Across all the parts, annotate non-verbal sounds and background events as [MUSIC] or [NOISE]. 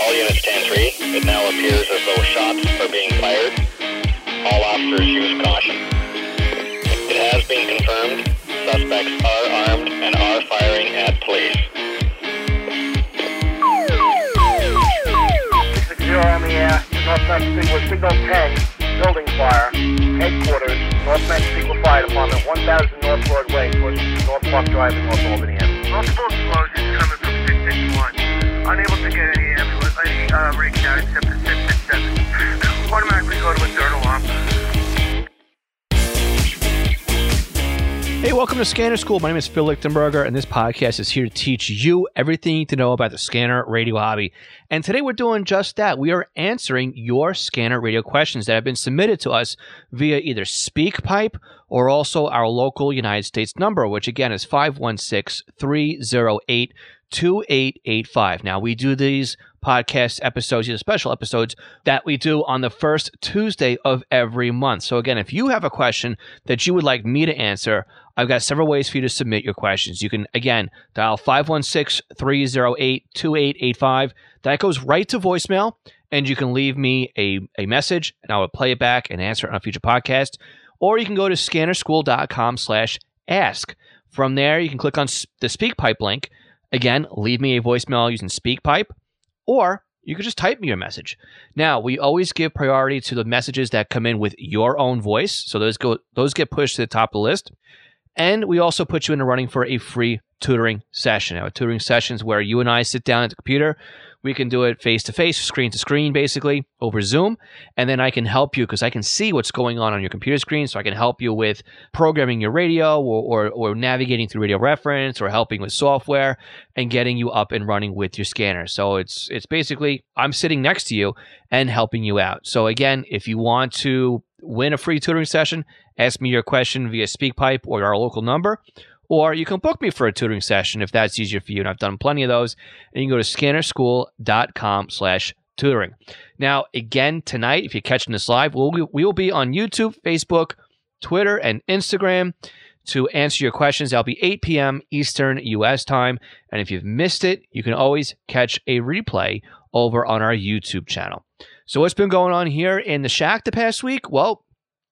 All units stand 3. It now appears as though shots are being fired. All officers use caution. It has been confirmed suspects are armed and are firing at police. Six zero on the air. Northwest Signal, Signal 10, building fire. Headquarters, Northwest Signal Fire Department, 1000 North Broadway, towards North Park Drive in North Albany. Multiple explosions coming from 661. Unable to get any ambulance, any rig out except for 667. Automatically go to a third alarm. Hey, welcome to Scanner School. My name is Phil Lichtenberger, and this podcast is here to teach you everything you need to know about the scanner radio hobby. And today we're doing just that. We are answering your scanner radio questions that have been submitted to us via either SpeakPipe or also our local United States number, which again is 516 308 2885. Now, we do these podcast episodes, these special episodes that we do on the first Tuesday of every month. So, again, if you have a question that you would like me to answer, I've got several ways for you to submit your questions. You can, again, dial 516 308 2885. That goes right to voicemail, and you can leave me a, a message, and I will play it back and answer it on a future podcast. Or you can go to scannerschool.com slash ask. From there, you can click on the SpeakPipe link. Again, leave me a voicemail using SpeakPipe, or you could just type me your message. Now, we always give priority to the messages that come in with your own voice, so those go those get pushed to the top of the list. And we also put you in the running for a free tutoring session. Now, a tutoring session is where you and I sit down at the computer. We can do it face to face, screen to screen, basically over Zoom. And then I can help you because I can see what's going on on your computer screen. So I can help you with programming your radio or, or, or navigating through radio reference or helping with software and getting you up and running with your scanner. So it's, it's basically, I'm sitting next to you and helping you out. So again, if you want to win a free tutoring session, ask me your question via SpeakPipe or our local number or you can book me for a tutoring session if that's easier for you. And I've done plenty of those. And you can go to scannerschool.com slash tutoring. Now, again, tonight, if you're catching this live, we'll, we will be on YouTube, Facebook, Twitter, and Instagram to answer your questions. That'll be 8 p.m. Eastern U.S. time. And if you've missed it, you can always catch a replay over on our YouTube channel. So, what's been going on here in the shack the past week? Well,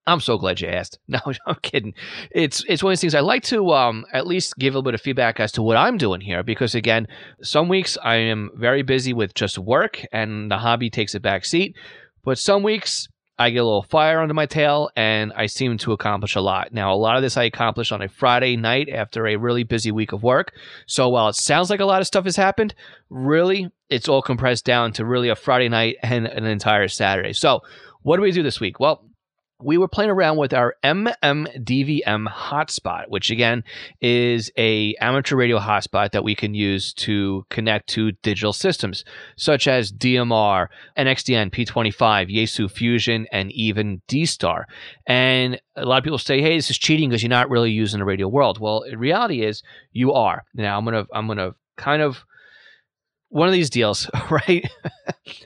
I'm so glad you asked. [LAUGHS] No, I'm kidding. It's it's one of these things I like to um, at least give a little bit of feedback as to what I'm doing here because again, some weeks I am very busy with just work and the hobby takes a back seat, but some weeks I get a little fire under my tail and I seem to accomplish a lot. Now, a lot of this I accomplished on a Friday night after a really busy week of work. So while it sounds like a lot of stuff has happened, really it's all compressed down to really a Friday night and an entire Saturday. So, what do we do this week? Well, we were playing around with our MMDVM hotspot, which again is a amateur radio hotspot that we can use to connect to digital systems such as DMR, NXDN, P25, Yaesu Fusion, and even D-Star. And a lot of people say, "Hey, this is cheating because you're not really using the radio world." Well, in reality is you are. Now, I'm gonna I'm gonna kind of one of these deals, [LAUGHS] right?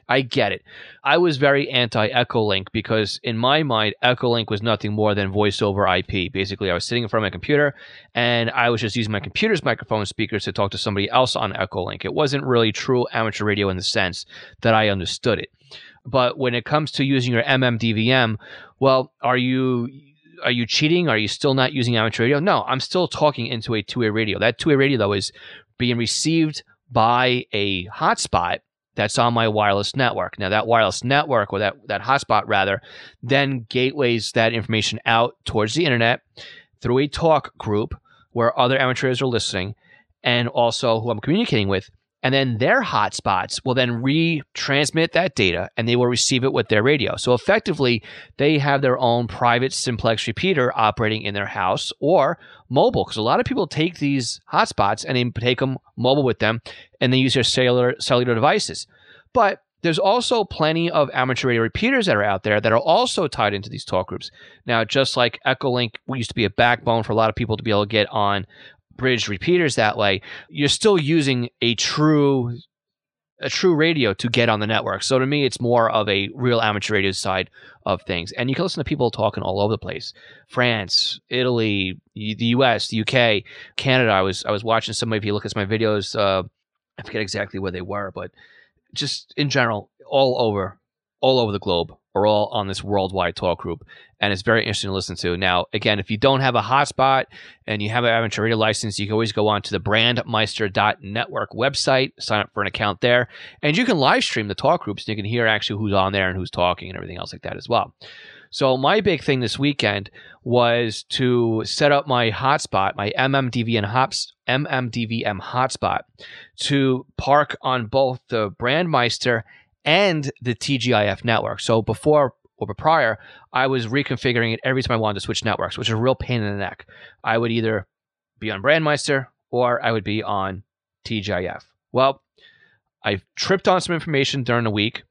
I get it. I was very anti Echolink because, in my mind, Echolink was nothing more than voice over IP. Basically, I was sitting in front of my computer and I was just using my computer's microphone speakers to talk to somebody else on Echolink. It wasn't really true amateur radio in the sense that I understood it. But when it comes to using your MMDVM, well, are you are you cheating? Are you still not using amateur radio? No, I'm still talking into a two-way radio. That two-way radio though is being received by a hotspot that's on my wireless network. Now that wireless network or that that hotspot rather then gateways that information out towards the internet through a talk group where other amateurs are listening and also who I'm communicating with and then their hotspots will then retransmit that data and they will receive it with their radio. So effectively, they have their own private simplex repeater operating in their house or mobile because a lot of people take these hotspots and they take them mobile with them and they use their cellular cellular devices. But there's also plenty of amateur radio repeaters that are out there that are also tied into these talk groups. Now, just like Echolink used to be a backbone for a lot of people to be able to get on bridge repeaters that way, you're still using a true a true radio to get on the network. So to me, it's more of a real amateur radio side of things. And you can listen to people talking all over the place: France, Italy, the U.S., the U.K., Canada. I was I was watching somebody. If you look at my videos, uh, I forget exactly where they were, but just in general, all over, all over the globe, are all on this worldwide talk group, and it's very interesting to listen to. Now, again, if you don't have a hotspot and you have an amateur radio license, you can always go on to the brandmeister.network website, sign up for an account there, and you can live stream the talk groups. And you can hear actually who's on there and who's talking and everything else like that as well. So my big thing this weekend was to set up my hotspot, my MMDVM hops, MMDVM hotspot, to park on both the Brandmeister and the TGIF network. So before or prior, I was reconfiguring it every time I wanted to switch networks, which is a real pain in the neck. I would either be on Brandmeister or I would be on TGIF. Well, I tripped on some information during the week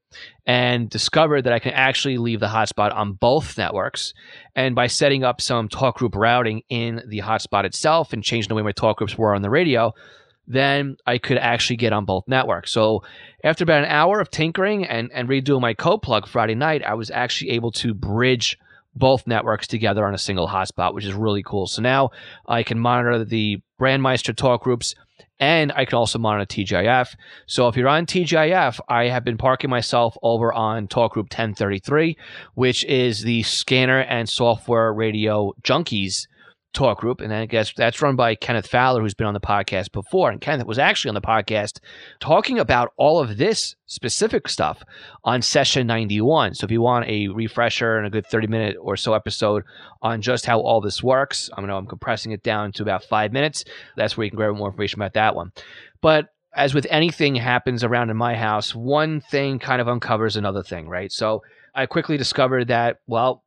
and discovered that I can actually leave the hotspot on both networks. And by setting up some talk group routing in the hotspot itself and changing the way my talk groups were on the radio, then I could actually get on both networks. So after about an hour of tinkering and, and redoing my code plug Friday night, I was actually able to bridge both networks together on a single hotspot, which is really cool. So now I can monitor the Brandmeister talk groups and I can also monitor TGIF. So if you're on TGIF, I have been parking myself over on Talk Group 1033, which is the scanner and software radio junkies talk group, and I guess that's run by Kenneth Fowler, who's been on the podcast before. And Kenneth was actually on the podcast talking about all of this specific stuff on session 91. So if you want a refresher and a good 30 minute or so episode on just how all this works, I'm know I'm compressing it down to about five minutes. That's where you can grab more information about that one. But as with anything happens around in my house, one thing kind of uncovers another thing, right? So I quickly discovered that, well,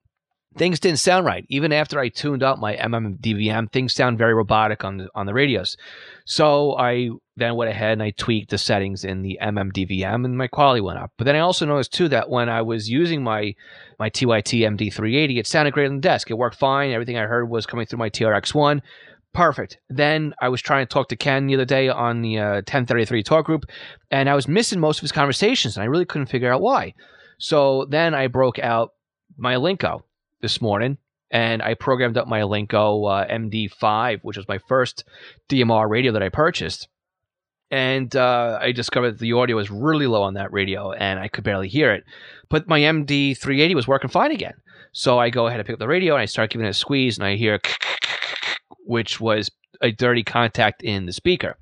things didn't sound right. Even after I tuned up my MMDVM, things sound very robotic on the on the radios. So I then went ahead and I tweaked the settings in the MMDVM, and my quality went up. But then I also noticed too that when I was using my my TYT MD380, it sounded great on the desk. It worked fine. Everything I heard was coming through my TRX1. Perfect. Then I was trying to talk to Ken the other day on the uh, 1033 talk group, and I was missing most of his conversations, and I really couldn't figure out why. So then I broke out my Alinco this morning and I programmed up my Alinco uh, MD5, which was my first DMR radio that I purchased. And uh, I discovered that the audio was really low on that radio and I could barely hear it. But my MD380 was working fine again. So I go ahead and pick up the radio and I start giving it a squeeze and I hear, [LAUGHS] which was a dirty contact in the speaker.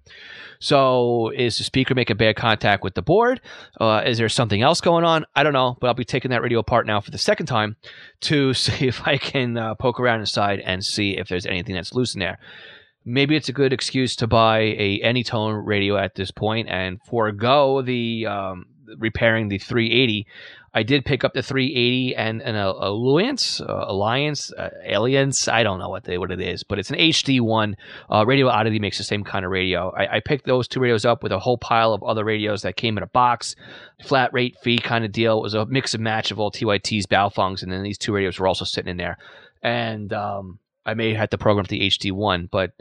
So is the speaker making bad contact with the board? Uh, is there something else going on? I don't know, but I'll be taking that radio apart now for the second time to [LAUGHS] see if I can uh, poke around inside and see if there's anything that's loose in there. Maybe it's a good excuse to buy a Anytone radio at this point and forego the um, repairing the 380 I did pick up the 380 and an uh, Ailunce, uh, Ailunce, uh. I don't know what they what it is, but it's an HD one. Uh, Radioddity makes the same kind of radio. I, I, picked those two radios up with a whole pile of other radios that came in a box, flat rate fee kind of deal. It was a mix and match of all TYT's Baofengs, and then these two radios were also sitting in there. And um, I may have to program the HD one, but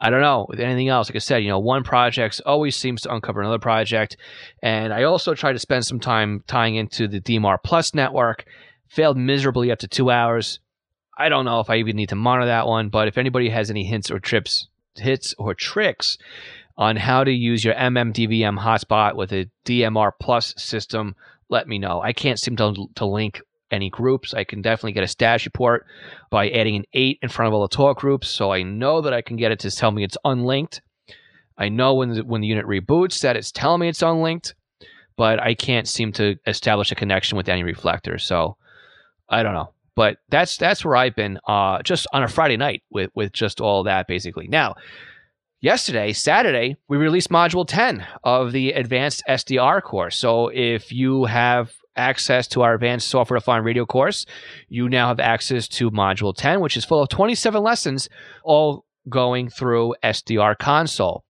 I don't know with anything else. Like I said, you know, one project always seems to uncover another project. And I also tried to spend some time tying into the DMR Plus network. Failed miserably up to two hours. I don't know if I even need to monitor that one, but if anybody has any hints or trips, hits or tricks on how to use your MMDVM hotspot with a DMR Plus system, let me know. I can't seem to, to link any groups. I can definitely get a status report by adding an eight in front of all the talk groups, so I know that I can get it to tell me it's unlinked. I know when the, when the unit reboots that it's telling me it's unlinked, but I can't seem to establish a connection with any reflector. So I don't know, but that's that's where I've been uh, just on a Friday night with with just all that basically. Now. Yesterday, Saturday, we released Module 10 of the Advanced SDR course. So if you have access to our advanced software defined radio course, you now have access to Module 10, which is full of 27 lessons, all going through SDR console.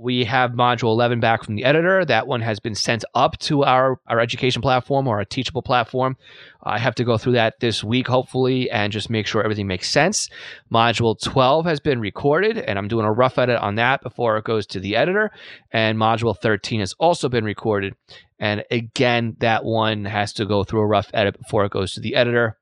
We have module 11 back from the editor. That one has been sent up to our, our education platform or our teachable platform. I have to go through that this week, hopefully, and just make sure everything makes sense. Module 12 has been recorded, and I'm doing a rough edit on that before it goes to the editor. And module 13 has also been recorded. And again, that one has to go through a rough edit before it goes to the editor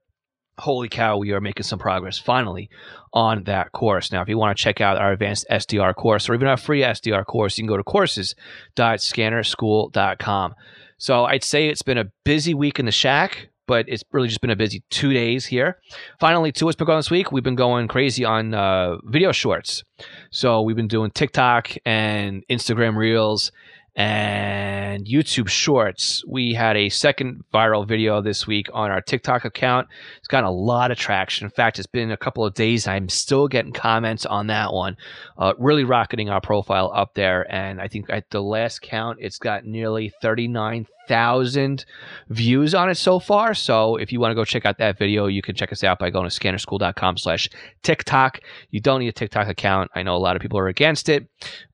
holy cow, we are making some progress finally on that course. Now, if you want to check out our advanced SDR course or even our free SDR course, you can go to courses.scannerschool.com. So I'd say it's been a busy week in the shack, but it's really just been a busy two days here. Finally, two what's been going this week, we've been going crazy on uh, video shorts. So we've been doing TikTok and Instagram Reels and YouTube Shorts. We had a second viral video this week on our TikTok account. It's gotten a lot of traction. In fact, it's been a couple of days. I'm still getting comments on that one. Uh, really rocketing our profile up there. And I think at the last count, it's got nearly 39,000 views on it so far. So if you want to go check out that video, you can check us out by going to scannerschool.com slash TikTok. You don't need a TikTok account. I know a lot of people are against it,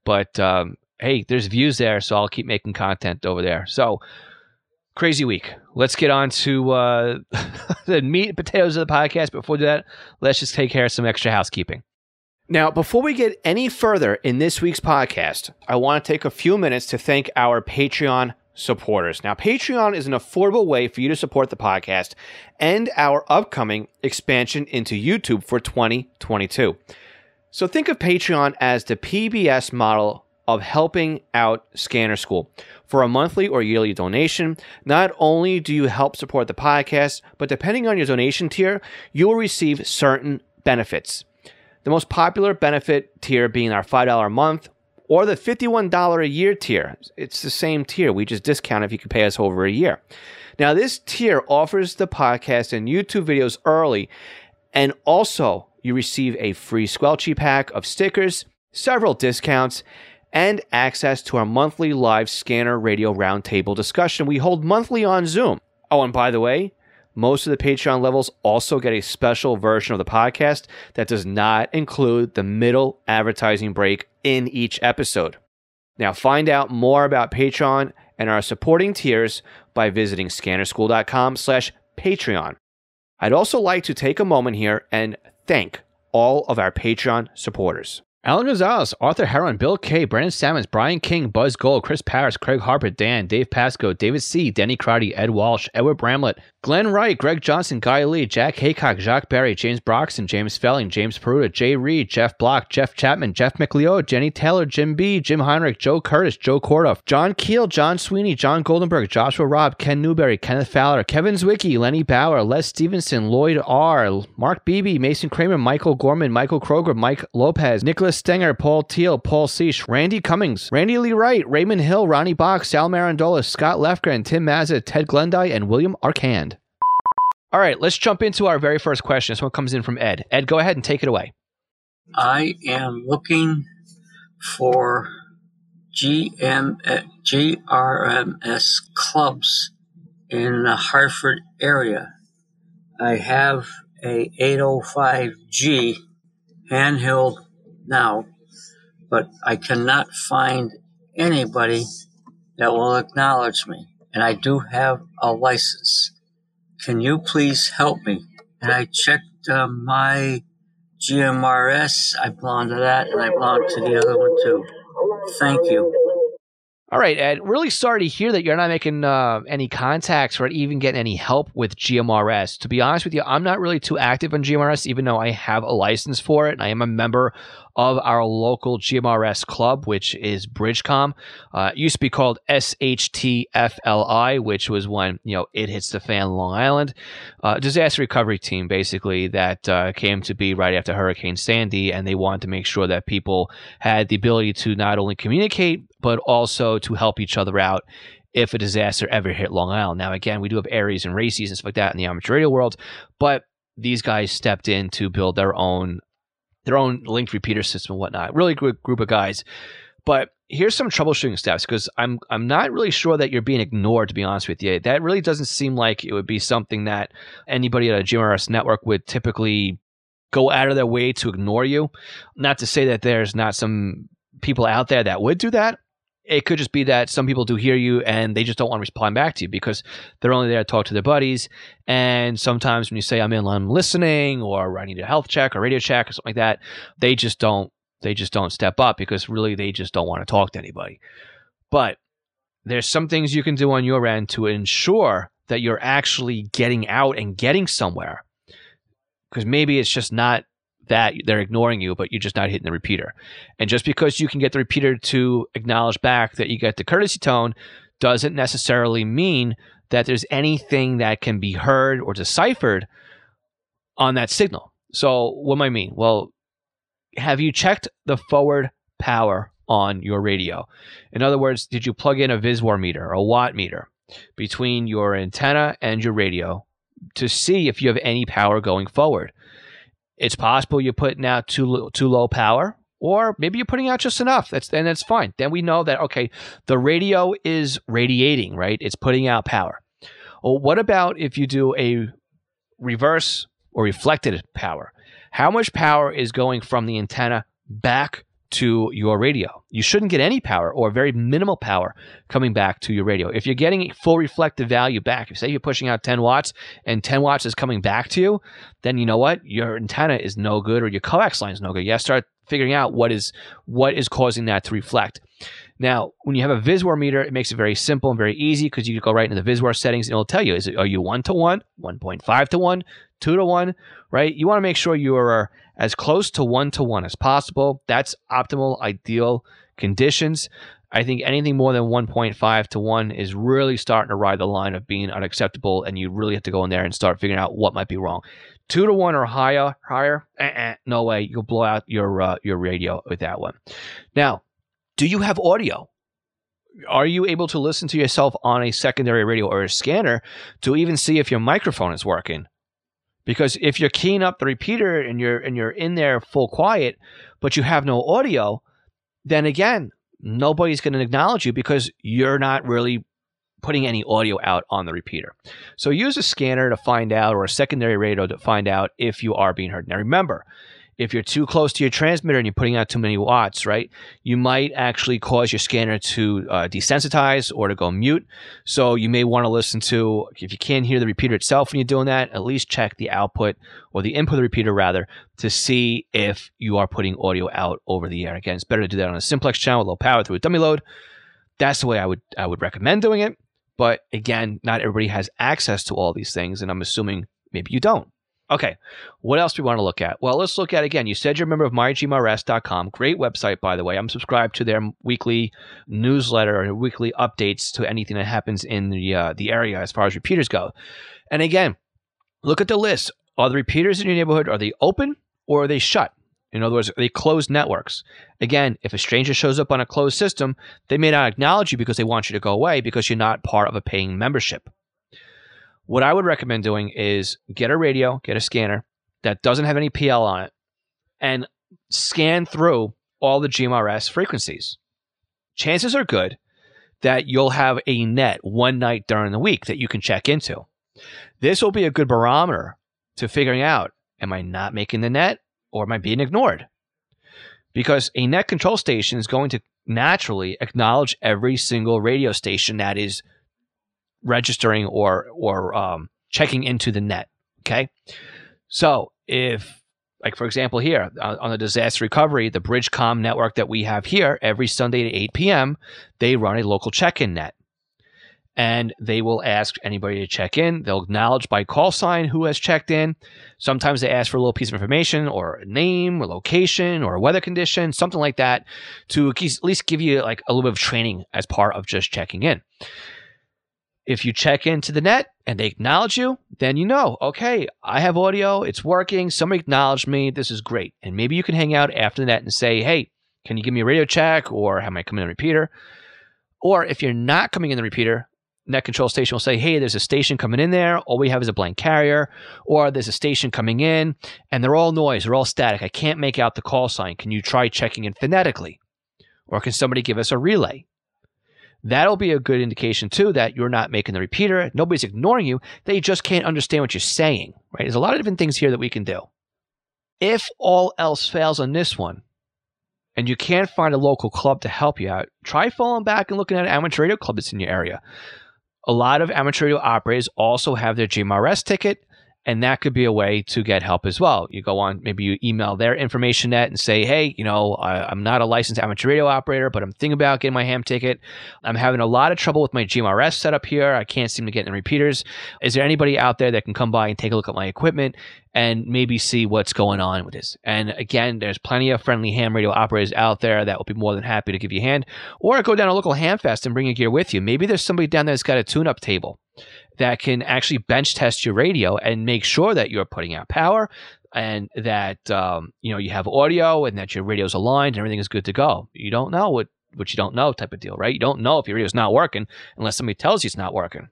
but um, hey, there's views there, so I'll keep making content over there. So crazy week. Let's get on to uh, [LAUGHS] the meat and potatoes of the podcast. Before that, let's just take care of some extra housekeeping. Now, before we get any further in this week's podcast, I want to take a few minutes to thank our Patreon supporters. Now, Patreon is an affordable way for you to support the podcast and our upcoming expansion into YouTube for 2022. So think of Patreon as the PBS model of helping out Scanner School. For a monthly or yearly donation, not only do you help support the podcast, but depending on your donation tier, you will receive certain benefits. The most popular benefit tier being our $5 a month or the $51 a year tier. It's the same tier. We just discount if you can pay us over a year. Now, this tier offers the podcast and YouTube videos early, and also you receive a free Squelchy pack of stickers, several discounts, and access to our monthly live scanner radio roundtable discussion we hold monthly on Zoom. Oh, and by the way, most of the Patreon levels also get a special version of the podcast that does not include the middle advertising break in each episode. Now, find out more about Patreon and our supporting tiers by visiting scannerschool.com slash Patreon. I'd also like to take a moment here and thank all of our Patreon supporters. Alan Gonzalez, Arthur Heron, Bill K, Brandon Sammons, Brian King, Buzz Gold, Chris Paris, Craig Harper, Dan, Dave Pasco, David C, Denny Crowdy, Ed Walsh, Edward Bramlett, Glenn Wright, Greg Johnson, Guy Lee, Jack Haycock, Jacques Berry, James Broxton, James Felling, James Peruta, Jay Reed, Jeff Block, Jeff Chapman, Jeff McLeod, Jenny Taylor, Jim B, Jim Heinrich, Joe Curtis, Joe Kordoff, John Keel, John Sweeney, John Goldenberg, Joshua Robb, Ken Newberry, Kenneth Fowler, Kevin Zwicky, Lenny Bauer, Les Stevenson, Lloyd R, Mark Beebe, Mason Kramer, Michael Gorman, Michael Kroger, Mike Lopez, Nicholas Stenger, Paul Teal, Paul Seish, Randy Cummings, Randy Lee Wright, Raymond Hill, Ronnie Box, Sal Marandola, Scott Lefgren, Tim Mazza, Ted Glendy, and William Arcand. All right, let's jump into our very first question. This one comes in from Ed. Ed, go ahead and take it away. I am looking for GM, uh, GRMS clubs in the Hartford area. I have a 805G handheld now, but I cannot find anybody that will acknowledge me. And I do have a license. Can you please help me? And I checked uh, my GMRS. I belong to that, and I belong to the other one too. Thank you. All right, Ed. Really sorry to hear that you're not making uh, any contacts or even getting any help with GMRS. To be honest with you, I'm not really too active on GMRS, even though I have a license for it and I am a member of our local GMRS club, which is Bridgecom. Uh, it used to be called SHTFLI, which was when you know it hits the fan Long Island uh, disaster recovery team, basically that uh, came to be right after Hurricane Sandy, and they wanted to make sure that people had the ability to not only communicate but also to help each other out if a disaster ever hit Long Island. Now, again, we do have ARES and RACES and stuff like that in the amateur radio world, but these guys stepped in to build their own their own linked repeater system and whatnot. Really good group of guys. But here's some troubleshooting steps because I'm I'm not really sure that you're being ignored. To be honest with you, that really doesn't seem like it would be something that anybody at a GMRS network would typically go out of their way to ignore you. Not to say that there's not some people out there that would do that. It could just be that some people do hear you and they just don't want to respond back to you because they're only there to talk to their buddies. And sometimes when you say I'm in, I'm listening, or I need a health check or radio check or something like that, they just don't they just don't step up because really they just don't want to talk to anybody. But there's some things you can do on your end to ensure that you're actually getting out and getting somewhere. Because maybe it's just not that they're ignoring you, but you're just not hitting the repeater. And just because you can get the repeater to acknowledge back that you get the courtesy tone doesn't necessarily mean that there's anything that can be heard or deciphered on that signal. So, what do I mean? Well, have you checked the forward power on your radio? In other words, did you plug in a VSWR meter or a watt meter between your antenna and your radio to see if you have any power going forward? It's possible you're putting out too too low power, or maybe you're putting out just enough. That's and that's fine. Then we know that okay, the radio is radiating, right? It's putting out power. Well, what about if you do a reverse or reflected power? How much power is going from the antenna back to your radio? You shouldn't get any power or very minimal power coming back to your radio. If you're getting full reflective value back, if say you're pushing out 10 watts and 10 watts is coming back to you, then you know what? Your antenna is no good or your coax line is no good. You have to start figuring out what is what is causing that to reflect. Now, when you have a VSWR meter, it makes it very simple and very easy because you can go right into the VSWR settings and it'll tell you: is it are you one to one, one point five to one, two to one, right? You want to make sure you are as close to one to one as possible. That's optimal, ideal conditions. I think anything more than 1.5 to 1 is really starting to ride the line of being unacceptable, and you really have to go in there and start figuring out what might be wrong. Two to one or higher, higher, uh-uh, no way. You'll blow out your uh, your radio with that one. Now, do you have audio? Are you able to listen to yourself on a secondary radio or a scanner to even see if your microphone is working? Because if you're keying up the repeater and you're and you're in there full quiet, but you have no audio, then again, nobody's going to acknowledge you because you're not really putting any audio out on the repeater. So use a scanner to find out or a secondary radio to find out if you are being heard. Now remember, if you're too close to your transmitter and you're putting out too many watts, right, you might actually cause your scanner to uh, desensitize or to go mute. So you may want to listen to, if you can't hear the repeater itself when you're doing that, at least check the output or the input of the repeater rather to see if you are putting audio out over the air. Again, it's better to do that on a simplex channel with low power through a dummy load. That's the way I would I would recommend doing it. But again, not everybody has access to all these things, and I'm assuming maybe you don't. Okay, what else do we want to look at? Well, let's look at again. You said you're a member of mygmrs.com. Great website, by the way. I'm subscribed to their weekly newsletter and weekly updates to anything that happens in the uh, the area as far as repeaters go. And again, look at the list. Are the repeaters in your neighborhood are they open or are they shut? In other words, are they closed networks? Again, if a stranger shows up on a closed system, they may not acknowledge you because they want you to go away because you're not part of a paying membership. What I would recommend doing is get a radio, get a scanner that doesn't have any PL on it, and scan through all the GMRS frequencies. Chances are good that you'll have a net one night during the week that you can check into. This will be a good barometer to figuring out am I not making the net or am I being ignored? Because a net control station is going to naturally acknowledge every single radio station that is registering or or um, checking into the net. Okay, so if like for example here on, on the disaster recovery, the Bridgecom network that we have here every Sunday at 8 p.m. they run a local check-in net. And they will ask anybody to check in. They'll acknowledge by call sign who has checked in. Sometimes they ask for a little piece of information or a name or location or a weather condition, something like that, to at least give you like a little bit of training as part of just checking in. If you check into the net and they acknowledge you, then you know, okay, I have audio, it's working, somebody acknowledged me, this is great. And maybe you can hang out after the net and say, hey, can you give me a radio check or have I come in the repeater? Or if you're not coming in the repeater, net control station will say, hey, there's a station coming in there. All we have is a blank carrier. Or there's a station coming in and they're all noise, they're all static. I can't make out the call sign. Can you try checking in phonetically? Or can somebody give us a relay? That'll be a good indication too that you're not making the repeater. Nobody's ignoring you. They just can't understand what you're saying, right? There's a lot of different things here that we can do. If all else fails on this one, and you can't find a local club to help you out, try falling back and looking at an amateur radio club that's in your area. A lot of amateur radio operators also have their GMRS ticket And that could be a way to get help as well. You go on, maybe you email their information net and say, hey, you know, I, am not a licensed amateur radio operator, but I'm thinking about getting my ham ticket. I'm having a lot of trouble with my GMRS setup here. I can't seem to get in repeaters. Is there anybody out there that can come by and take a look at my equipment and maybe see what's going on with this? And again, there's plenty of friendly ham radio operators out there that will be more than happy to give you a hand. Or go down a local ham fest and bring your gear with you. Maybe there's somebody down there that's got a tune up table that can actually bench test your radio and make sure that you're putting out power and that um, you know you have audio and that your radio's aligned and everything is good to go. You don't know what what you don't know type of deal, right? You don't know if your radio's not working unless somebody tells you it's not working.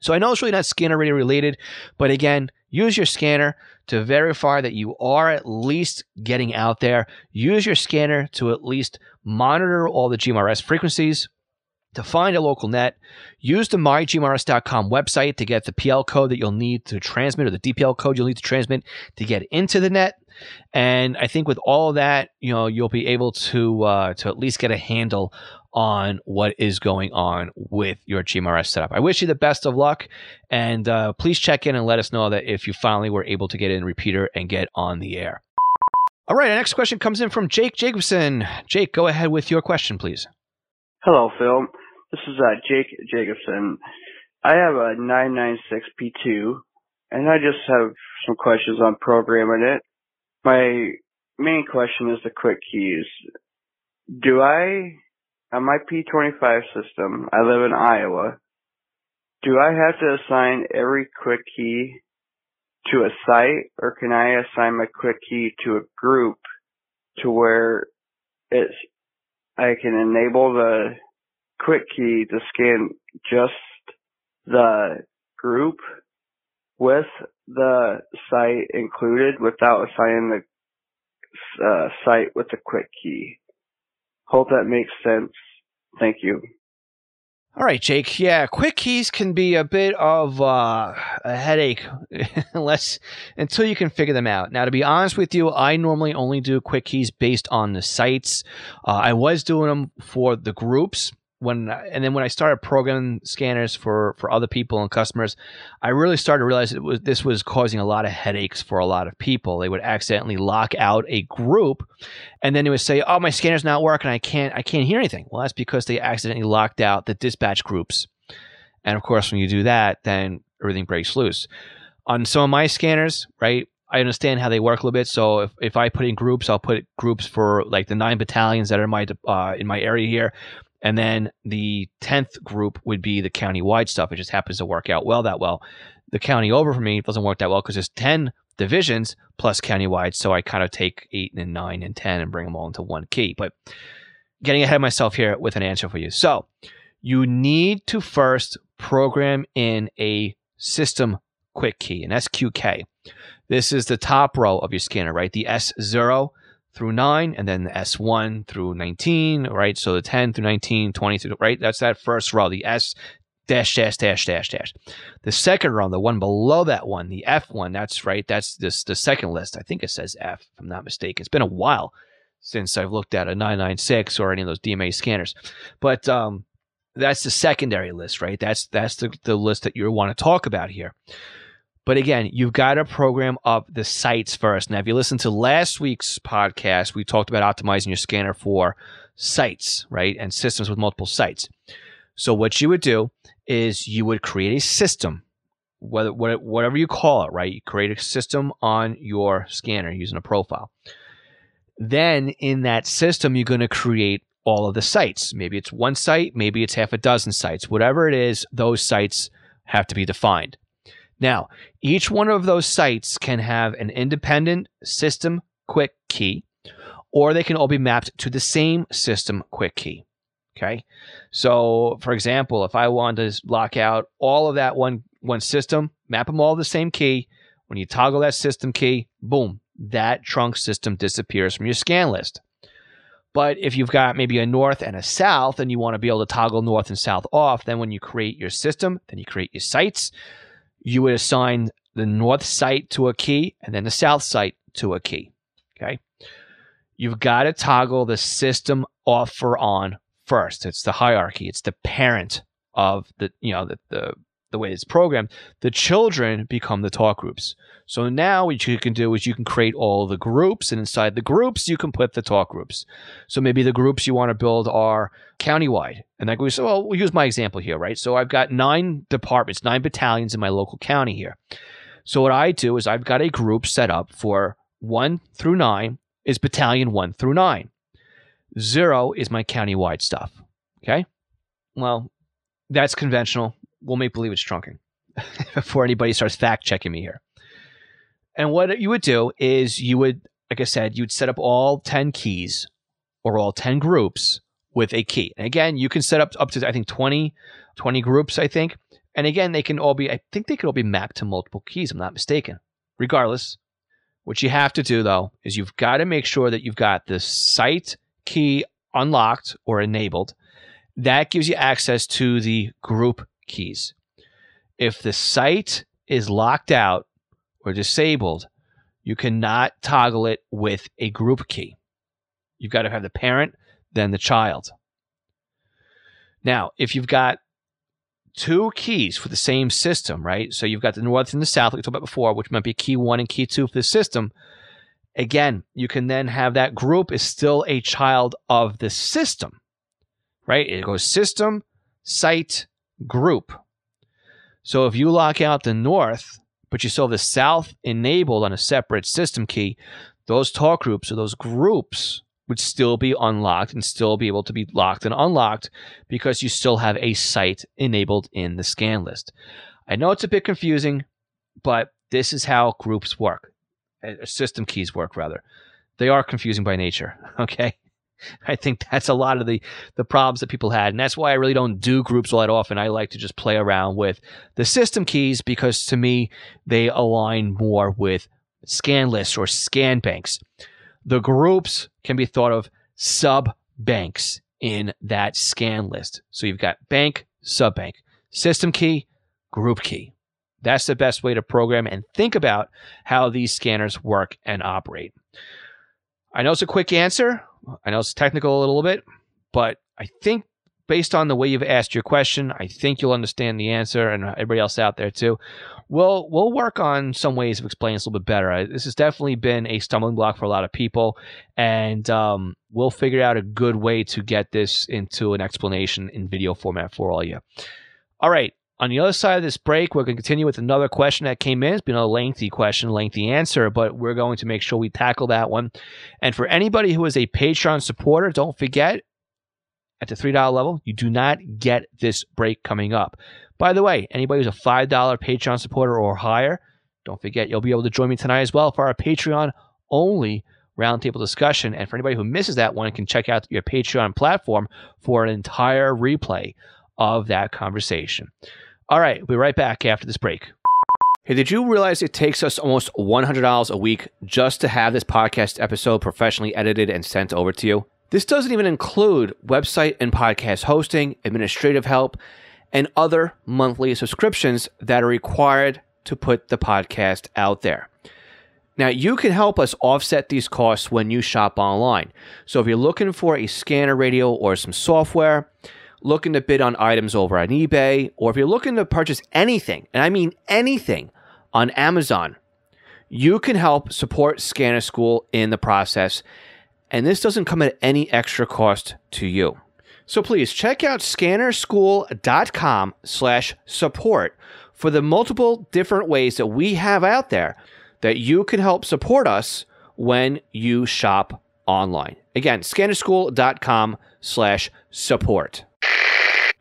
So I know it's really not scanner radio related, but again, use your scanner to verify that you are at least getting out there. Use your scanner to at least monitor all the GMRS frequencies, to find a local net, use the mygmrs.com website to get the PL code that you'll need to transmit or the DPL code you'll need to transmit to get into the net. And I think with all that, you know, you'll be able to uh, to at least get a handle on what is going on with your GMRS setup. I wish you the best of luck, and uh, please check in and let us know that if you finally were able to get in repeater and get on the air. All right, our next question comes in from Jake Jacobson. Jake, go ahead with your question, please. Hello, Phil. This is uh, Jake Jacobson. I have a 996P2, and I just have some questions on programming it. My main question is the quick keys. Do I, on my P25 system, I live in Iowa, do I have to assign every quick key to a site, or can I assign my quick key to a group to where it's I can enable the quick key to scan just the group with the site included without assigning the uh, site with the quick key. Hope that makes sense. Thank you. All right, Jake. Yeah, quick keys can be a bit of uh, a headache [LAUGHS] unless until you can figure them out. Now, to be honest with you, I normally only do quick keys based on the sites. Uh, I was doing them for the groups when and then when I started programming scanners for for other people and customers, I really started to realize it was this was causing a lot of headaches for a lot of people. They would accidentally lock out a group, and then they would say, "Oh, my scanner's not working. I can't I can't hear anything." Well, that's because they accidentally locked out the dispatch groups, and of course, when you do that, then everything breaks loose. On some of my scanners, right, I understand how they work a little bit. So if, if I put in groups, I'll put groups for like the nine battalions that are in my uh, in my area here. And then the 10th group would be the county wide stuff. It just happens to work out well that well. The county over for me doesn't work that well because there's 10 divisions plus county wide. So I kind of take 8 and 9 and 10 and bring them all into one key. But getting ahead of myself here with an answer for you. So you need to first program in a system quick key, an SQK. This is the top row of your scanner, right? The S0 through 9 and then the S1 through 19, right? So the 10 through 19, 20 through, right? That's that first row, the S dash dash dash dash dash. The second row, the one below that one, the F1, that's right. That's this the second list. I think it says F, if I'm not mistaken. It's been a while since I've looked at a 996 or any of those DMA scanners. But um, that's the secondary list, right? That's that's the, the list that you want to talk about here. But again, you've got to program up the sites first. Now, if you listen to last week's podcast, we talked about optimizing your scanner for sites, right? And systems with multiple sites. So what you would do is you would create a system, whether whatever you call it, right? You create a system on your scanner using a profile. Then in that system, you're going to create all of the sites. Maybe it's one site, maybe it's half a dozen sites. Whatever it is, those sites have to be defined. Now, each one of those sites can have an independent system quick key, or they can all be mapped to the same system quick key. Okay. So, for example, if I want to lock out all of that one, one system, map them all the same key, when you toggle that system key, boom, that trunk system disappears from your scan list. But if you've got maybe a north and a south and you want to be able to toggle north and south off, then when you create your system, then you create your sites, you would assign the north site to a key and then the south site to a key. Okay. You've got to toggle the system off or on first. It's the hierarchy. It's the parent of the, you know, the, the, the way it's programmed, the children become the talk groups. So now what you can do is you can create all the groups, and inside the groups, you can put the talk groups. So maybe the groups you want to build are countywide. And we say, well, we'll use my example here, right? So I've got nine departments, nine battalions in my local county here. So what I do is I've got a group set up for one through nine is battalion one through nine. Zero is my countywide stuff. Okay. Well, that's conventional. We'll make believe it's trunking [LAUGHS] before anybody starts fact checking me here. And what you would do is you would, like I said, you'd set up all 10 keys or all 10 groups with a key. And again, you can set up up to, I think, 20, 20 groups, I think. And again, they can all be, I think they could all be mapped to multiple keys. I'm not mistaken. Regardless, what you have to do though is you've got to make sure that you've got the site key unlocked or enabled. That gives you access to the group keys. If the site is locked out or disabled, you cannot toggle it with a group key. You've got to have the parent, then the child. Now, if you've got two keys for the same system, right? So you've got the north and the south, like we talked about before, which might be key one and key two for the system. Again, you can then have that group is still a child of the system, right? It goes system, site, group. So if you lock out the north, but you still have the south enabled on a separate system key, those talk groups or those groups would still be unlocked and still be able to be locked and unlocked because you still have a site enabled in the scan list. I know it's a bit confusing, but this is how groups work. Uh, system keys work rather. They are confusing by nature, [LAUGHS] okay? [LAUGHS] I think that's a lot of the the problems that people had, and that's why I really don't do groups all that often. I like to just play around with the system keys because to me they align more with scan lists or scan banks. The groups can be thought of sub banks in that scan list. So you've got bank, sub bank, system key, group key. That's the best way to program and think about how these scanners work and operate. I know it's a quick answer. I know it's technical a little bit, but I think based on the way you've asked your question, I think you'll understand the answer and everybody else out there too. We'll we'll work on some ways of explaining this a little bit better. This has definitely been a stumbling block for a lot of people, and um, we'll figure out a good way to get this into an explanation in video format for all you. All right, on the other side of this break, we're going to continue with another question that came in. It's been a lengthy question, lengthy answer, but we're going to make sure we tackle that one. And for anybody who is a Patreon supporter, don't forget at the $3 level, you do not get this break coming up. By the way, anybody who's a $5 Patreon supporter or higher, don't forget you'll be able to join me tonight as well for our Patreon only roundtable discussion. And for anybody who misses that one, can check out your Patreon platform for an entire replay of that conversation. All right, we'll be right back after this break. Hey, did you realize it takes us almost $100 a week just to have this podcast episode professionally edited and sent over to you? This doesn't even include website and podcast hosting, administrative help, and other monthly subscriptions that are required to put the podcast out there. Now, you can help us offset these costs when you shop online. So, if you're looking for a scanner radio or some software, looking to bid on items over on eBay, or if you're looking to purchase anything, and I mean anything, on Amazon, you can help support Scanner School in the process. And this doesn't come at any extra cost to you. So please check out scannerschool.com slash support for the multiple different ways that we have out there that you can help support us when you shop online. Again, scannerschool.com slash support.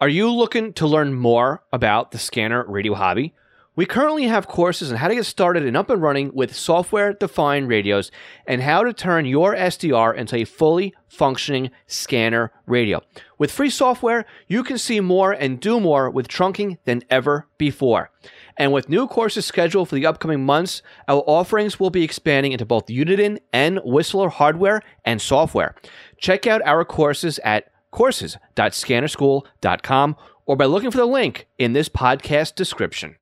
Are you looking to learn more about the scanner radio hobby? We currently have courses on how to get started and up and running with software defined radios and how to turn your SDR into a fully functioning scanner radio. With free software, you can see more and do more with trunking than ever before. And with new courses scheduled for the upcoming months, our offerings will be expanding into both Uniden and Whistler hardware and software. Check out our courses at courses.scannerschool.com or by looking for the link in this podcast description.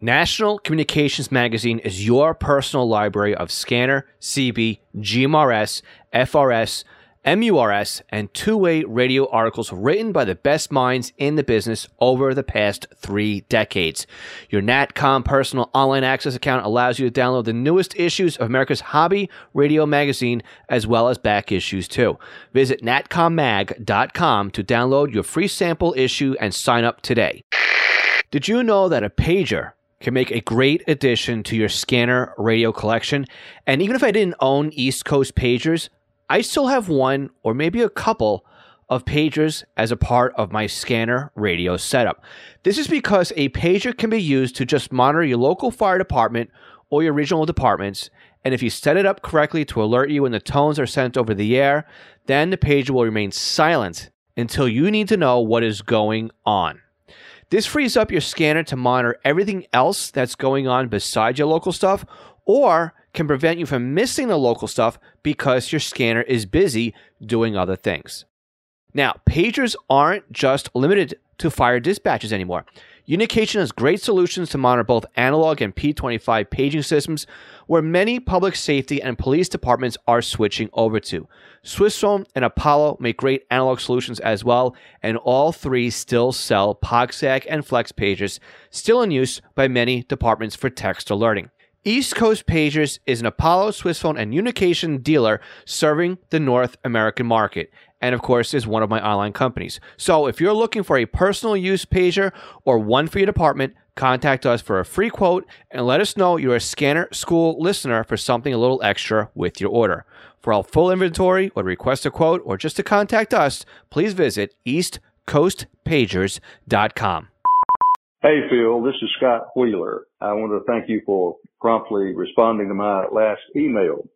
National Communications Magazine is your personal library of scanner, CB, GMRS, FRS, MURS, and two way radio articles written by the best minds in the business over the past three decades. Your NatCom personal online access account allows you to download the newest issues of America's hobby radio magazine as well as back issues too. Visit natcommag.com to download your free sample issue and sign up today. Did you know that a pager can make a great addition to your scanner radio collection? And even if I didn't own East Coast pagers, I still have one or maybe a couple of pagers as a part of my scanner radio setup. This is because a pager can be used to just monitor your local fire department or your regional departments. And if you set it up correctly to alert you when the tones are sent over the air, then the pager will remain silent until you need to know what is going on. This frees up your scanner to monitor everything else that's going on besides your local stuff or can prevent you from missing the local stuff because your scanner is busy doing other things. Now, pagers aren't just limited to fire dispatches anymore. Unication has great solutions to monitor both analog and P25 paging systems, where many public safety and police departments are switching over to. Swissphone and Apollo make great analog solutions as well, and all three still sell POCSAG and Flex pagers, still in use by many departments for text alerting. East Coast Pagers is an Apollo, Swissphone, and Unication dealer serving the North American market, and of course is one of my online companies. So if you're looking for a personal use pager or one for your department, contact us for a free quote and let us know you're a Scanner School listener for something a little extra with your order. For our full inventory or to request a quote or just to contact us, please visit eastcoastpagers.com. Hey, Phil, this is Scott Wheeler. I want to thank you for promptly responding to my last email.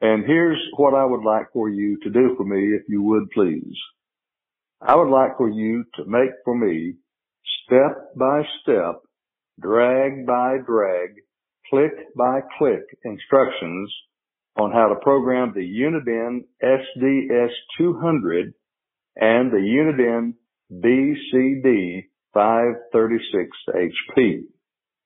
And here's what I would like for you to do for me, if you would please. I would like for you to make for me step by step, drag by drag, click by click instructions on how to program the Uniden SDS200 and the Uniden BCD 536 HP.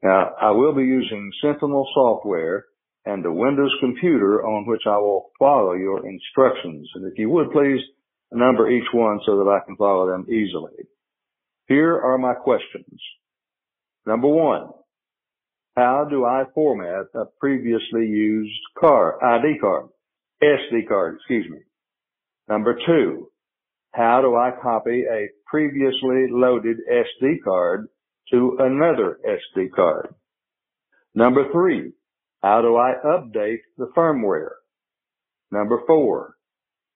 Now, I will be using Sentinel software and a Windows computer on which I will follow your instructions. And if you would please number each one so that I can follow them easily. Here are my questions. Number one, how do I format a previously used card, ID card, SD card, excuse me? Number two, how do I copy a previously loaded SD card to another SD card? Number three, how do I update the firmware? Number four,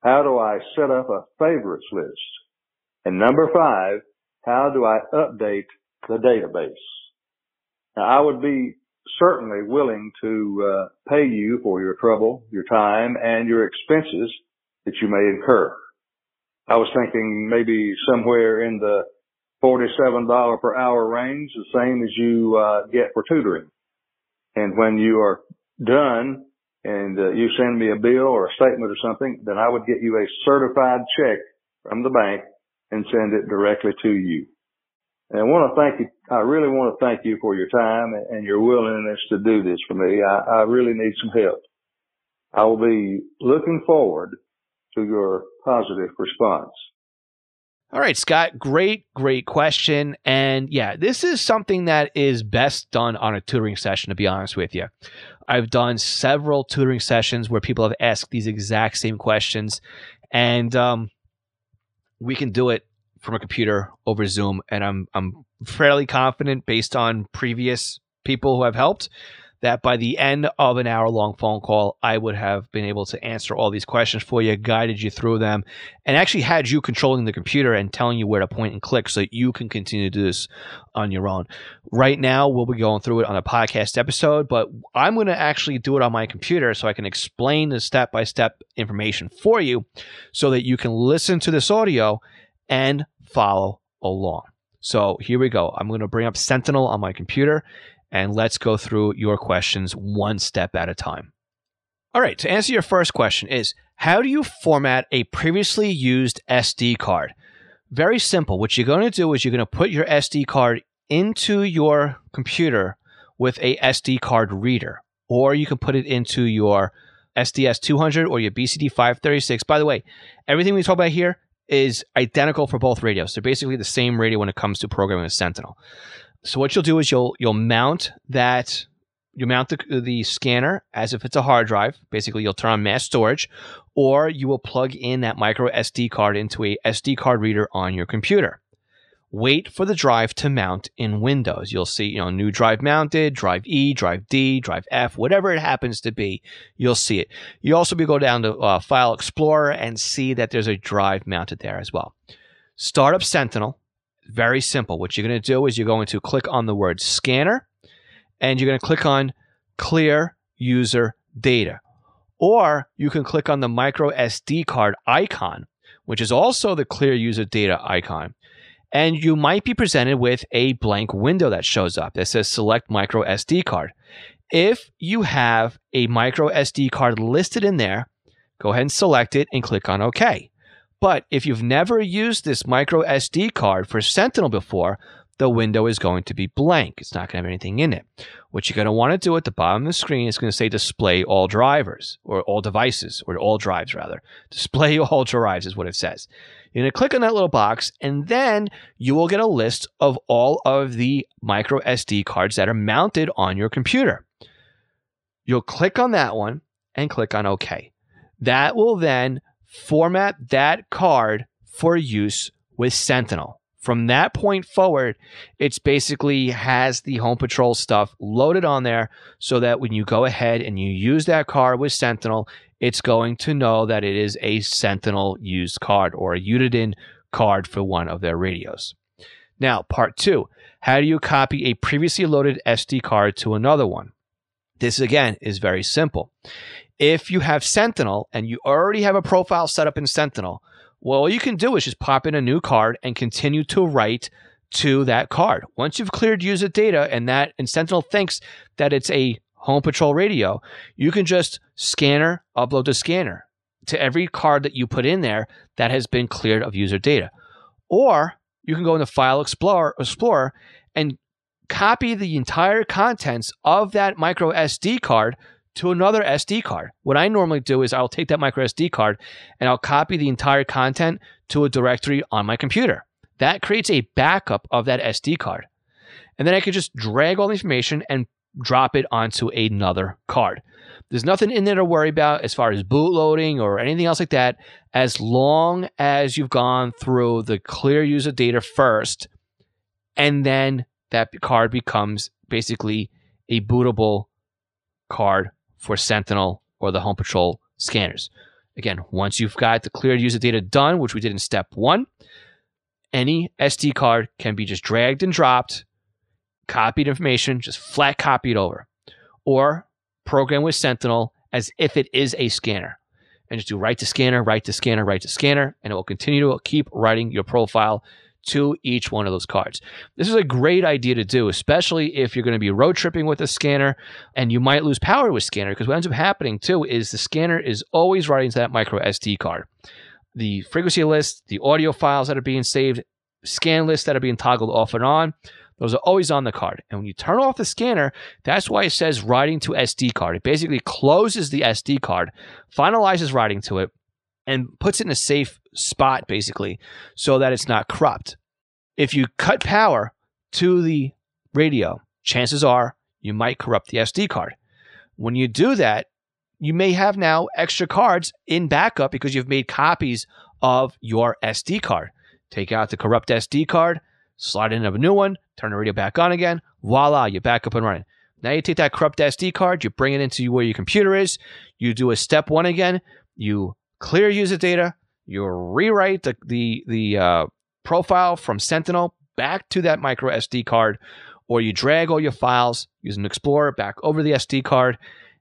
how do I set up a favorites list? And number five, how do I update the database? Now I would be certainly willing to uh, pay you for your trouble, your time, and your expenses that you may incur. I was thinking maybe somewhere in the $47 per hour range, the same as you uh, get for tutoring. And when you are done and uh, you send me a bill or a statement or something, then I would get you a certified check from the bank and send it directly to you. And I want to thank you. I really want to thank you for your time and your willingness to do this for me. I, I really need some help. I will be looking forward to your positive response. All right, Scott, great, great question. And yeah, this is something that is best done on a tutoring session, to be honest with you. I've done several tutoring sessions where people have asked these exact same questions, and um, we can do it from a computer over Zoom. And I'm, I'm fairly confident based on previous people who have helped that by the end of an hour long phone call, I would have been able to answer all these questions for you, guided you through them, and actually had you controlling the computer and telling you where to point and click so that you can continue to do this on your own. Right now, we'll be going through it on a podcast episode, but I'm going to actually do it on my computer so I can explain the step by step information for you so that you can listen to this audio and follow along. So here we go. I'm going to bring up Sentinel on my computer and let's go through your questions one step at a time. All right, to answer your first question is how do you format a previously used SD card? Very simple. What you're going to do is you're going to put your SD card into your computer with a SD card reader, or you can put it into your SDS 200 or your BCD 536. By the way, everything we talk about here is identical for both radios. They're basically the same radio when it comes to programming with Sentinel. So what you'll do is you'll you'll mount that you mount the, the scanner as if it's a hard drive. Basically, you'll turn on mass storage, or you will plug in that micro SD card into a SD card reader on your computer. Wait for the drive to mount in Windows. You'll see, you know, new drive mounted, drive E, drive D, drive F, whatever it happens to be, you'll see it. You also be go down to uh, File Explorer and see that there's a drive mounted there as well. Start up Sentinel. Very simple. What you're going to do is you're going to click on the word scanner and you're going to click on clear user data. Or you can click on the micro SD card icon, which is also the clear user data icon. And you might be presented with a blank window that shows up that says select micro SD card. If you have a micro SD card listed in there, go ahead and select it and click on OK. But if you've never used this micro SD card for Sentinel before, the window is going to be blank. It's not going to have anything in it. What you're going to want to do at the bottom of the screen is going to say display all drivers or all devices or all drives rather. Display [LAUGHS] all drives is what it says. You're going to click on that little box and then you will get a list of all of the micro SD cards that are mounted on your computer. You'll click on that one and click on OK. That will then format that card for use with Sentinel from that point forward, it's basically has the Home Patrol stuff loaded on there so that when you go ahead and you use that card with Sentinel, it's going to know that it is a Sentinel used card or a Uniden card for one of their radios. Now, part two how do you copy a previously loaded SD card to another one? This again is very simple. If you have Sentinel and you already have a profile set up in Sentinel, well, all you can do is just pop in a new card and continue to write to that card. Once you've cleared user data and that and Sentinel thinks that it's a Home Patrol radio, you can just scanner, upload the scanner to every card that you put in there that has been cleared of user data. Or you can go into File Explorer, Explorer and copy the entire contents of that micro SD card to another SD card. What I normally do is I'll take that micro SD card and I'll copy the entire content to a directory on my computer. That creates a backup of that SD card. And then I can just drag all the information and drop it onto another card. There's nothing in there to worry about as far as bootloading or anything else like that, as long as you've gone through the clear user data first, and then that card becomes basically a bootable card for Sentinel or the Home Patrol scanners. Again, once you've got the cleared user data done, which we did in step one, any SD card can be just dragged and dropped, copied information, just flat copied over, or program with Sentinel as if it is a scanner. And just do write to scanner, write to scanner, write to scanner, and it will continue to keep writing your profile to each one of those cards. This is a great idea to do, especially if you're going to be road tripping with a scanner and you might lose power with scanner because what ends up happening too is the scanner is always writing to that micro SD card. The frequency list, the audio files that are being saved, scan lists that are being toggled off and on, those are always on the card. And when you turn off the scanner, that's why it says writing to SD card. It basically closes the SD card, finalizes writing to it, and puts it in a safe spot basically so that it's not corrupt. If you cut power to the radio, chances are you might corrupt the SD card. When you do that, you may have now extra cards in backup because you've made copies of your SD card. Take out the corrupt SD card, slide in a new one, turn the radio back on again. Voila, you're back up and running. Now you take that corrupt SD card, you bring it into where your computer is, you do a step one again, you clear user data, you rewrite the the, the uh, profile from Sentinel back to that micro SD card, or you drag all your files using Explorer back over the SD card,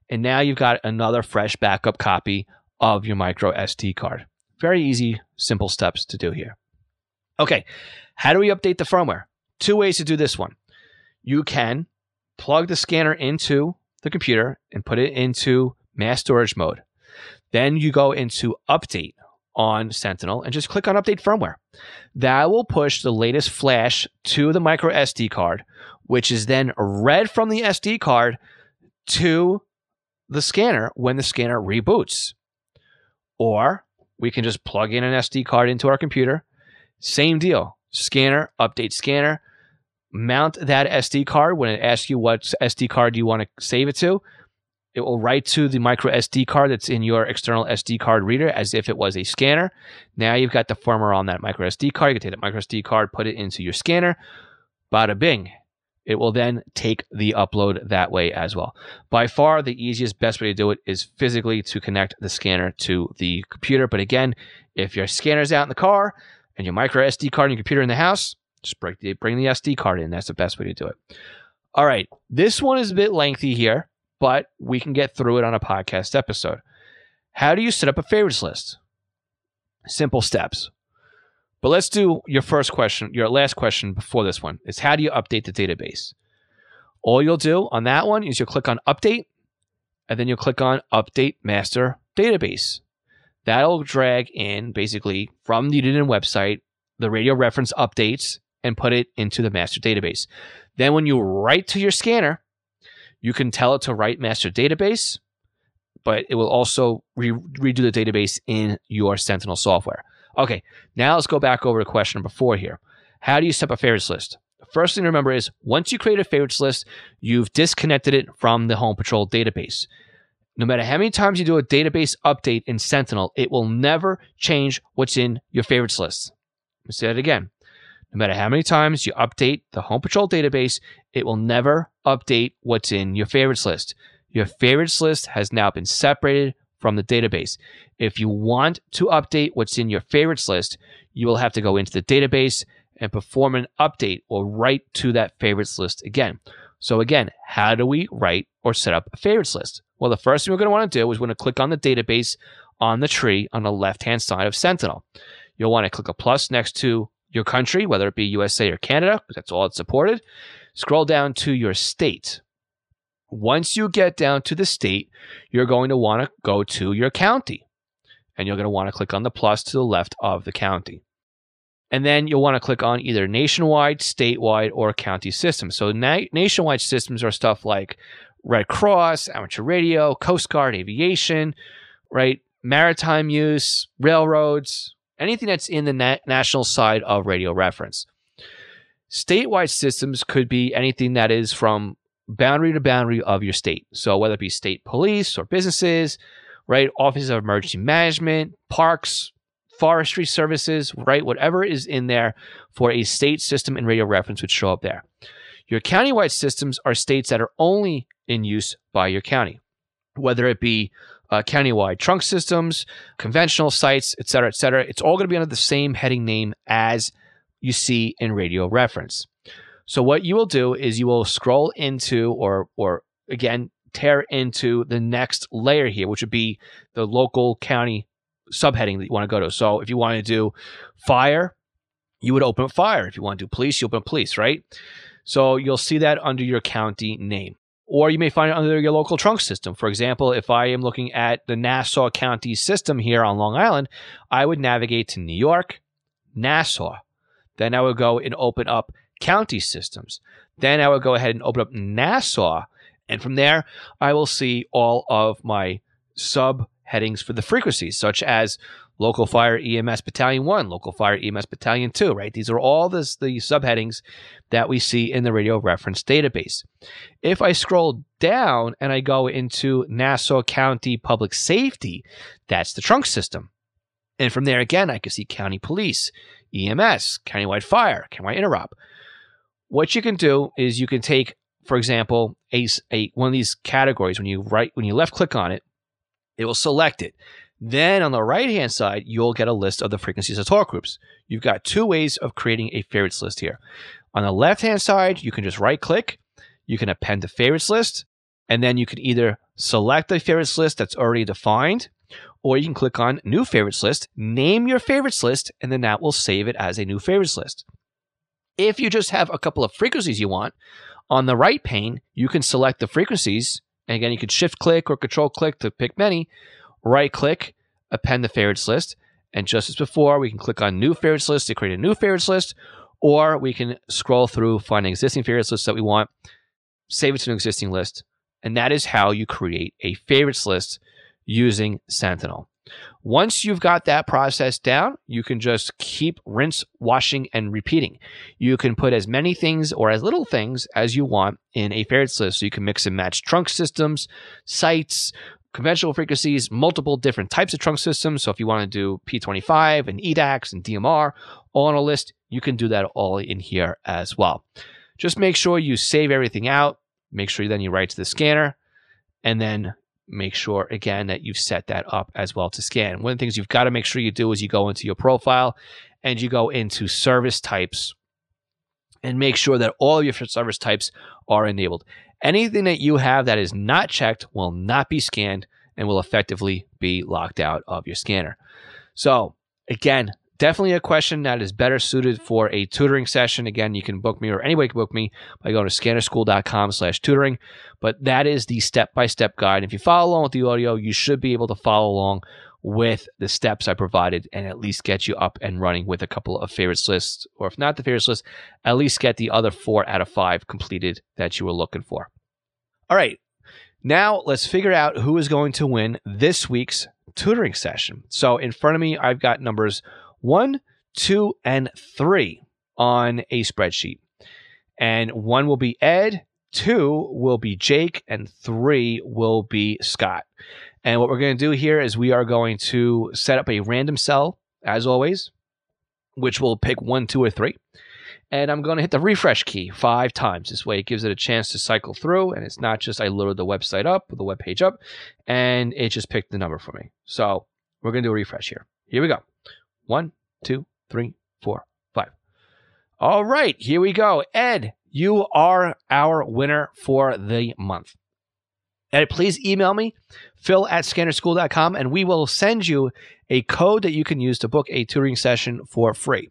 and now you've got another fresh backup copy of your micro SD card. Very easy, simple steps to do here. Okay, how do we update the firmware? Two ways to do this one. You can plug the scanner into the computer and put it into mass storage mode. Then you go into update on Sentinel and just click on update firmware. That will push the latest flash to the micro SD card, which is then read from the SD card to the scanner when the scanner reboots. Or we can just plug in an SD card into our computer. Same deal. Scanner, update scanner, mount that SD card when it asks you what SD card you want to save it to. It will write to the micro SD card that's in your external SD card reader as if it was a scanner. Now you've got the firmware on that micro SD card. You can take that micro SD card, put it into your scanner. Bada bing. It will then take the upload that way as well. By far, the easiest, best way to do it is physically to connect the scanner to the computer. But again, if your scanner's out in the car and your micro SD card and your computer in the house, just bring the, bring the SD card in. That's the best way to do it. All right. This one is a bit lengthy here, but we can get through it on a podcast episode. How do you set up a favorites list? Simple steps. But let's do your first question, your last question before this one is how do you update the database? All you'll do on that one is you'll click on update and then you'll click on update master database. That'll drag in basically from the Uniden website the radio reference updates and put it into the master database. Then when you write to your scanner, you can tell it to write master database, but it will also re- redo the database in your Sentinel software. Okay, now let's go back over the question before here. How do you set up a favorites list? First thing to remember is once you create a favorites list, you've disconnected it from the Home Patrol database. No matter how many times you do a database update in Sentinel, it will never change what's in your favorites list. Let me say that again. No matter how many times you update the Home Patrol database, it will never update what's in your favorites list. Your favorites list has now been separated from the database. If you want to update what's in your favorites list, you will have to go into the database and perform an update or write to that favorites list again. So again, how do we write or set up a favorites list? Well, the first thing we're going to want to do is we're going to click on the database on the tree on the left-hand side of Sentinel. You'll want to click a plus next to your country, whether it be USA or Canada, because that's all it's supported. Scroll down to your state. Once you get down to the state, you're going to want to go to your county. And you're going to want to click on the plus to the left of the county. And then you'll want to click on either nationwide, statewide, or county systems. So na- nationwide systems are stuff like Red Cross, amateur radio, Coast Guard, aviation, right? Maritime use, railroads, anything that's in the na- national side of radio reference. Statewide systems could be anything that is from boundary to boundary of your state. So whether it be state police or businesses, right? Offices of Emergency Management, parks, forestry services, right? Whatever is in there for a state system and radio reference would show up there. Your countywide systems are states that are only in use by your county, whether it be uh, countywide trunk systems, conventional sites, et cetera, et cetera. It's all going to be under the same heading name as you see in radio reference. So what you will do is you will scroll into or or again tear into the next layer here, which would be the local county subheading that you want to go to. So if you want to do fire, you would open fire. If you want to do police, you open police, right? So you'll see that under your county name. Or you may find it under your local trunk system. For example, if I am looking at the Nassau County system here on Long Island, I would navigate to New York, Nassau. Then I would go and open up county systems. Then I would go ahead and open up Nassau. And from there, I will see all of my subheadings for the frequencies, such as local fire EMS battalion 1, local fire EMS battalion 2, right? These are all this, the subheadings that we see in the radio reference database. If I scroll down and I go into Nassau County Public Safety, that's the trunk system. And from there again, I can see county police, EMS, countywide fire, countywide interop. What you can do is you can take, for example, a, a one of these categories. When you right when you left click on it, it will select it. Then on the right hand side, you'll get a list of the frequencies of talk groups. You've got two ways of creating a favorites list here. On the left hand side, you can just right click, you can append a favorites list, and then you can either select the favorites list that's already defined, or you can click on new favorites list, name your favorites list, and then that will save it as a new favorites list. If you just have a couple of frequencies you want, on the right pane, you can select the frequencies. And again, you can shift click or control click to pick many right click, append the favorites list. And just as before, we can click on new favorites list to create a new favorites list, or we can scroll through, find an existing favorites list that we want, save it to an existing list, And that is how you create a favorites list using Sentinel. Once you've got that process down, you can just keep rinse, washing, and repeating. You can put as many things or as little things as you want in a favorites list. So you can mix and match trunk systems, sites, conventional frequencies, multiple different types of trunk systems. So if you want to do P25 and EDACS and DMR all on a list, you can do that all in here as well. Just make sure you save everything out. Make sure then you write to the scanner and then make sure again that you've set that up as well to scan. One of the things you've got to make sure you do is you go into your profile and you go into service types and make sure that all of your service types are enabled. Anything that you have that is not checked will not be scanned and will effectively be locked out of your scanner. So, again, definitely a question that is better suited for a tutoring session. Again, you can book me or anybody can book me by going to scannerschool.com slash tutoring. But that is the step-by-step guide. If you follow along with the audio, you should be able to follow along with the steps I provided and at least get you up and running with a couple of favorites lists, or if not the favorites list, at least get the other four out of five completed that you were looking for. All right. Now let's figure out who is going to win this week's tutoring session. So in front of me, I've got numbers one, two, and three on a spreadsheet. And one will be Ed, two will be Jake, and three will be Scott. And what we're going to do here is we are going to set up a random cell, as always, which will pick one, two, or three. And I'm going to hit the refresh key five times. This way it gives it a chance to cycle through. And it's not just I loaded the website up, the web page up, and it just picked the number for me. So we're going to do a refresh here. Here we go. One, two, three, four, five. All right, here we go. Ed, you are our winner for the month. Ed, please email me, phil at scannerschool.com, and we will send you a code that you can use to book a tutoring session for free.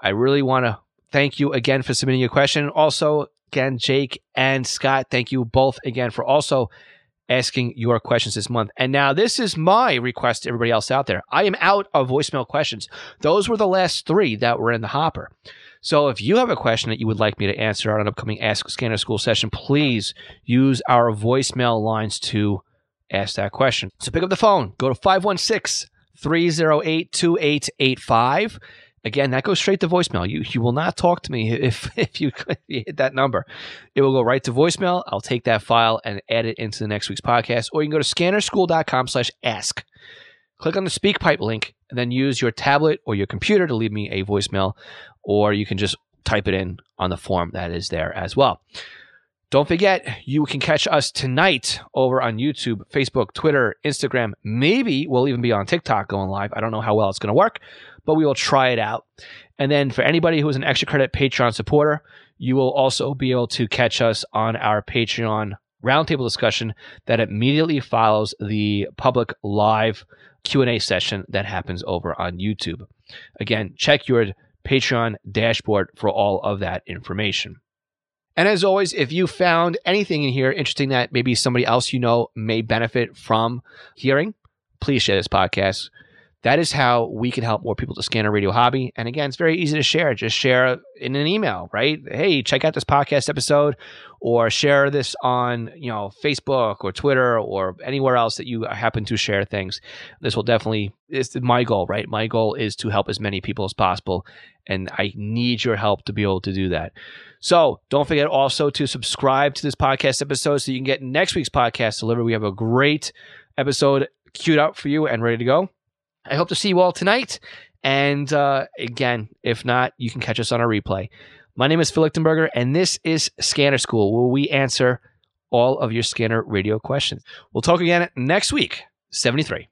I really want to thank you again for submitting your question. Also, again, Jake and Scott, thank you both again for also asking your questions this month. And now this is my request to everybody else out there. I am out of voicemail questions. Those were the last three that were in the hopper. So if you have a question that you would like me to answer on an upcoming Ask Scanner School session, please use our voicemail lines to ask that question. So pick up the phone, go to 516 308 2885 Again, that goes straight to voicemail. You you will not talk to me [LAUGHS] if if you, if you hit that number. It will go right to voicemail. I'll take that file and add it into the next week's podcast. Or you can go to scannerschool.com slash ask. Click on the SpeakPipe link and then use your tablet or your computer to leave me a voicemail. Or you can just type it in on the form that is there as well. Don't forget, you can catch us tonight over on YouTube, Facebook, Twitter, Instagram. Maybe we'll even be on TikTok going live. I don't know how well it's going to work, but we will try it out. And then for anybody who is an extra credit Patreon supporter, you will also be able to catch us on our Patreon roundtable discussion that immediately follows the public live Q&A session that happens over on YouTube. Again, check your Patreon dashboard for all of that information. And as always, if you found anything in here interesting that maybe somebody else you know may benefit from hearing, please share this podcast. That is how we can help more people to scan a radio hobby. And again, it's very easy to share. Just share in an email, right? Hey, check out this podcast episode or share this on, you know, Facebook or Twitter or anywhere else that you happen to share things. This will definitely is my goal, right? My goal is to help as many people as possible. And I need your help to be able to do that. So don't forget also to subscribe to this podcast episode so you can get next week's podcast delivered. We have a great episode queued up for you and ready to go. I hope to see you all tonight. And uh, again, if not, you can catch us on a replay. My name is Phil Lichtenberger, and this is Scanner School, where we answer all of your scanner radio questions. We'll talk again next week, 73.